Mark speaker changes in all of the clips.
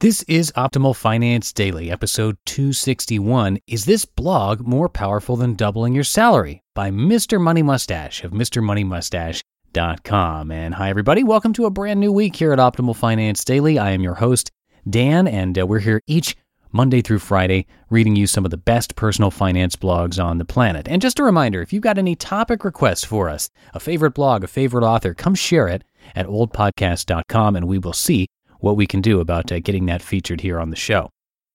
Speaker 1: This is Optimal Finance Daily, episode 261. Is this blog more powerful than doubling your salary? By Mr. Money Mustache of MrMoneyMustache.com. And hi, everybody. Welcome to a brand new week here at Optimal Finance Daily. I am your host, Dan, and uh, we're here each Monday through Friday reading you some of the best personal finance blogs on the planet. And just a reminder if you've got any topic requests for us, a favorite blog, a favorite author, come share it at oldpodcast.com and we will see what we can do about uh, getting that featured here on the show.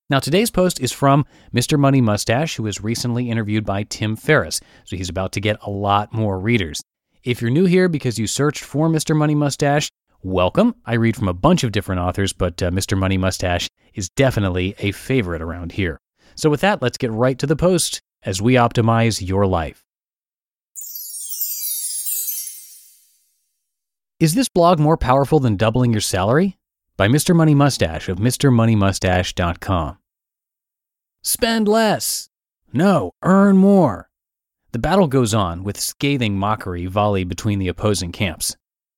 Speaker 1: Now, today's post is from Mr. Money Mustache, who was recently interviewed by Tim Ferriss, so he's about to get a lot more readers. If you're new here because you searched for Mr. Money Mustache, welcome. I read from a bunch of different authors, but uh, Mr. Money Mustache is definitely a favorite around here. So, with that, let's get right to the post as we optimize your life. Is this blog more powerful than doubling your salary? By Mr. Money Mustache of MrMoneyMustache.com. Spend less. No, earn more. The battle goes on with scathing mockery volleyed between the opposing camps.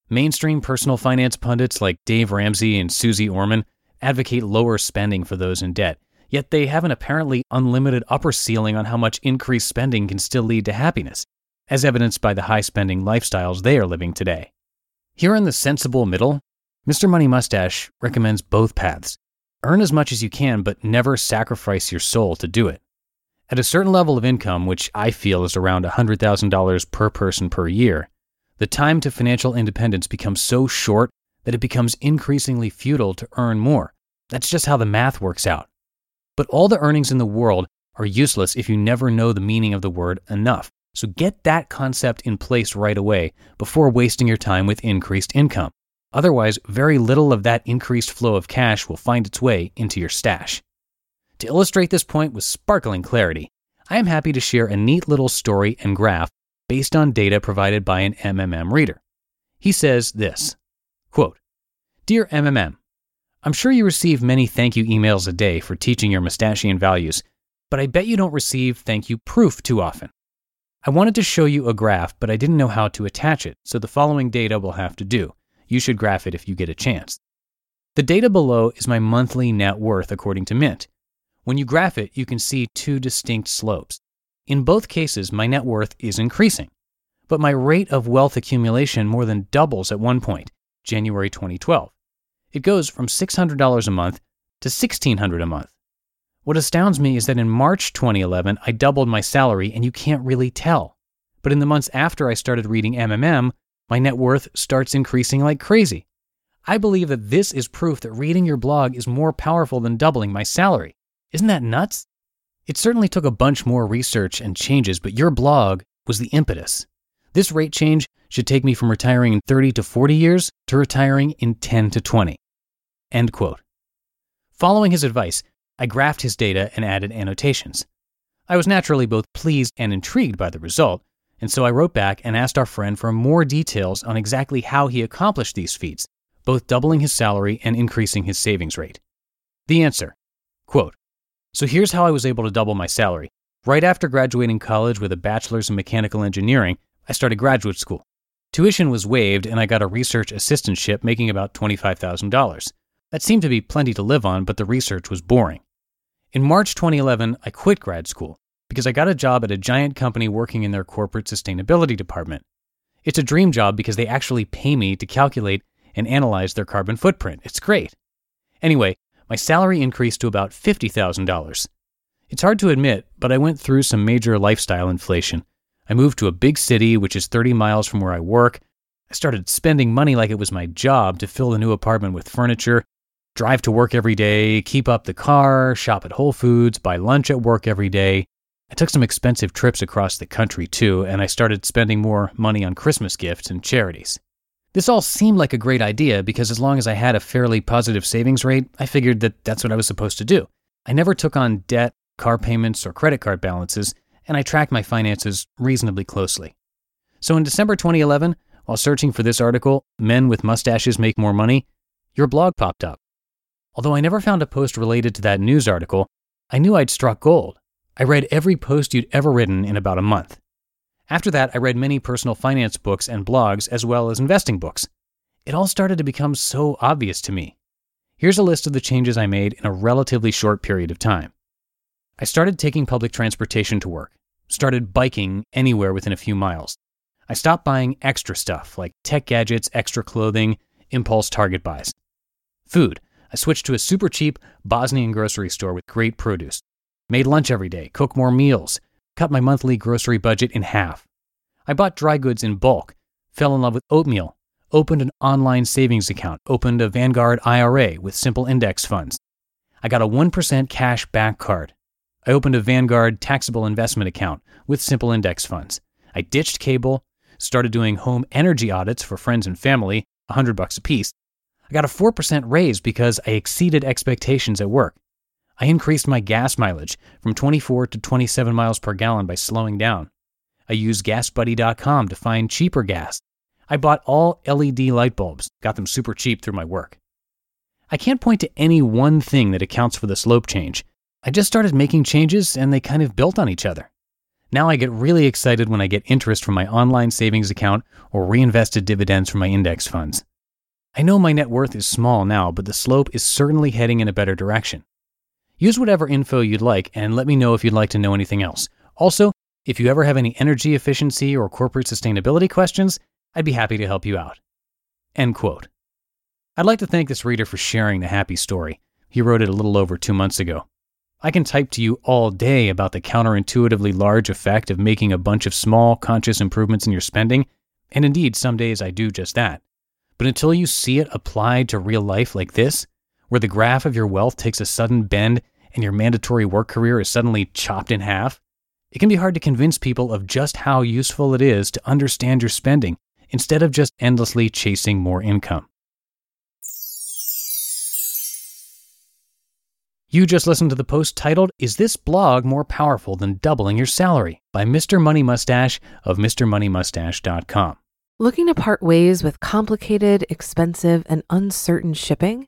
Speaker 1: Mainstream personal finance pundits like Dave Ramsey and Suze Orman advocate lower spending for those in debt, yet they have an apparently unlimited upper ceiling on how much increased spending can still lead to happiness, as evidenced by the high spending lifestyles they are living today. Here in the sensible middle, Mr. Money Mustache recommends both paths. Earn as much as you can, but never sacrifice your soul to do it. At a certain level of income, which I feel is around $100,000 per person per year, the time to financial independence becomes so short that it becomes increasingly futile to earn more. That's just how the math works out. But all the earnings in the world are useless if you never know the meaning of the word enough. So get that concept in place right away before wasting your time with increased income. Otherwise, very little of that increased flow of cash will find its way into your stash. To illustrate this point with sparkling clarity, I am happy to share a neat little story and graph based on data provided by an MMM reader. He says this quote, Dear MMM, I'm sure you receive many thank you emails a day for teaching your mustachian values, but I bet you don't receive thank you proof too often. I wanted to show you a graph, but I didn't know how to attach it, so the following data will have to do. You should graph it if you get a chance. The data below is my monthly net worth according to Mint. When you graph it, you can see two distinct slopes. In both cases, my net worth is increasing, but my rate of wealth accumulation more than doubles at one point, January 2012. It goes from $600 a month to $1,600 a month. What astounds me is that in March 2011, I doubled my salary, and you can't really tell. But in the months after I started reading MMM, my net worth starts increasing like crazy. I believe that this is proof that reading your blog is more powerful than doubling my salary. Isn't that nuts? It certainly took a bunch more research and changes, but your blog was the impetus. This rate change should take me from retiring in 30 to 40 years to retiring in 10 to 20. End quote. Following his advice, I graphed his data and added annotations. I was naturally both pleased and intrigued by the result, and so I wrote back and asked our friend for more details on exactly how he accomplished these feats, both doubling his salary and increasing his savings rate. The answer quote, So here's how I was able to double my salary. Right after graduating college with a bachelor's in mechanical engineering, I started graduate school. Tuition was waived, and I got a research assistantship making about $25,000. That seemed to be plenty to live on, but the research was boring. In March 2011, I quit grad school because I got a job at a giant company working in their corporate sustainability department. It's a dream job because they actually pay me to calculate and analyze their carbon footprint. It's great. Anyway, my salary increased to about $50,000. It's hard to admit, but I went through some major lifestyle inflation. I moved to a big city, which is 30 miles from where I work. I started spending money like it was my job to fill the new apartment with furniture, drive to work every day, keep up the car, shop at Whole Foods, buy lunch at work every day. I took some expensive trips across the country too, and I started spending more money on Christmas gifts and charities. This all seemed like a great idea because as long as I had a fairly positive savings rate, I figured that that's what I was supposed to do. I never took on debt, car payments, or credit card balances, and I tracked my finances reasonably closely. So in December 2011, while searching for this article, Men with Mustaches Make More Money, your blog popped up. Although I never found a post related to that news article, I knew I'd struck gold. I read every post you'd ever written in about a month. After that, I read many personal finance books and blogs, as well as investing books. It all started to become so obvious to me. Here's a list of the changes I made in a relatively short period of time. I started taking public transportation to work, started biking anywhere within a few miles. I stopped buying extra stuff like tech gadgets, extra clothing, impulse target buys. Food. I switched to a super cheap Bosnian grocery store with great produce made lunch every day, cooked more meals, cut my monthly grocery budget in half. I bought dry goods in bulk, fell in love with oatmeal, opened an online savings account, opened a Vanguard IRA with simple index funds. I got a 1% cash back card. I opened a Vanguard taxable investment account with simple index funds. I ditched cable, started doing home energy audits for friends and family, 100 bucks a piece. I got a 4% raise because I exceeded expectations at work. I increased my gas mileage from 24 to 27 miles per gallon by slowing down. I used GasBuddy.com to find cheaper gas. I bought all LED light bulbs, got them super cheap through my work. I can't point to any one thing that accounts for the slope change. I just started making changes and they kind of built on each other. Now I get really excited when I get interest from my online savings account or reinvested dividends from my index funds. I know my net worth is small now, but the slope is certainly heading in a better direction. Use whatever info you'd like and let me know if you'd like to know anything else. Also, if you ever have any energy efficiency or corporate sustainability questions, I'd be happy to help you out. End quote. I'd like to thank this reader for sharing the happy story. He wrote it a little over two months ago. I can type to you all day about the counterintuitively large effect of making a bunch of small, conscious improvements in your spending, and indeed, some days I do just that. But until you see it applied to real life like this, where the graph of your wealth takes a sudden bend and your mandatory work career is suddenly chopped in half, it can be hard to convince people of just how useful it is to understand your spending instead of just endlessly chasing more income. You just listened to the post titled, Is This Blog More Powerful Than Doubling Your Salary? by Mr. Money Mustache of MrMoneyMustache.com.
Speaker 2: Looking to part ways with complicated, expensive, and uncertain shipping?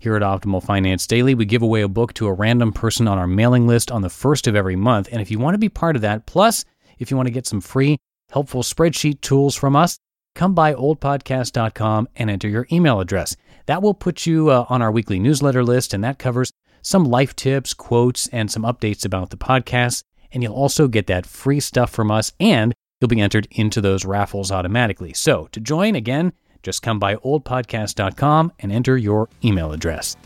Speaker 1: Here at Optimal Finance Daily, we give away a book to a random person on our mailing list on the first of every month. And if you want to be part of that, plus if you want to get some free, helpful spreadsheet tools from us, come by oldpodcast.com and enter your email address. That will put you uh, on our weekly newsletter list, and that covers some life tips, quotes, and some updates about the podcast. And you'll also get that free stuff from us, and you'll be entered into those raffles automatically. So to join, again, just come by oldpodcast.com and enter your email address.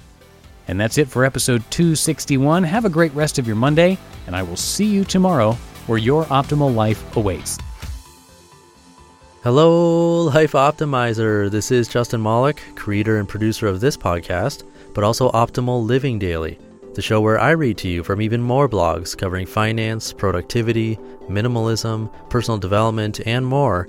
Speaker 1: And that's it for episode 261. Have a great rest of your Monday, and I will see you tomorrow where your optimal life awaits.
Speaker 3: Hello, Life Optimizer. This is Justin Malik, creator and producer of this podcast, but also Optimal Living Daily, the show where I read to you from even more blogs covering finance, productivity, minimalism, personal development, and more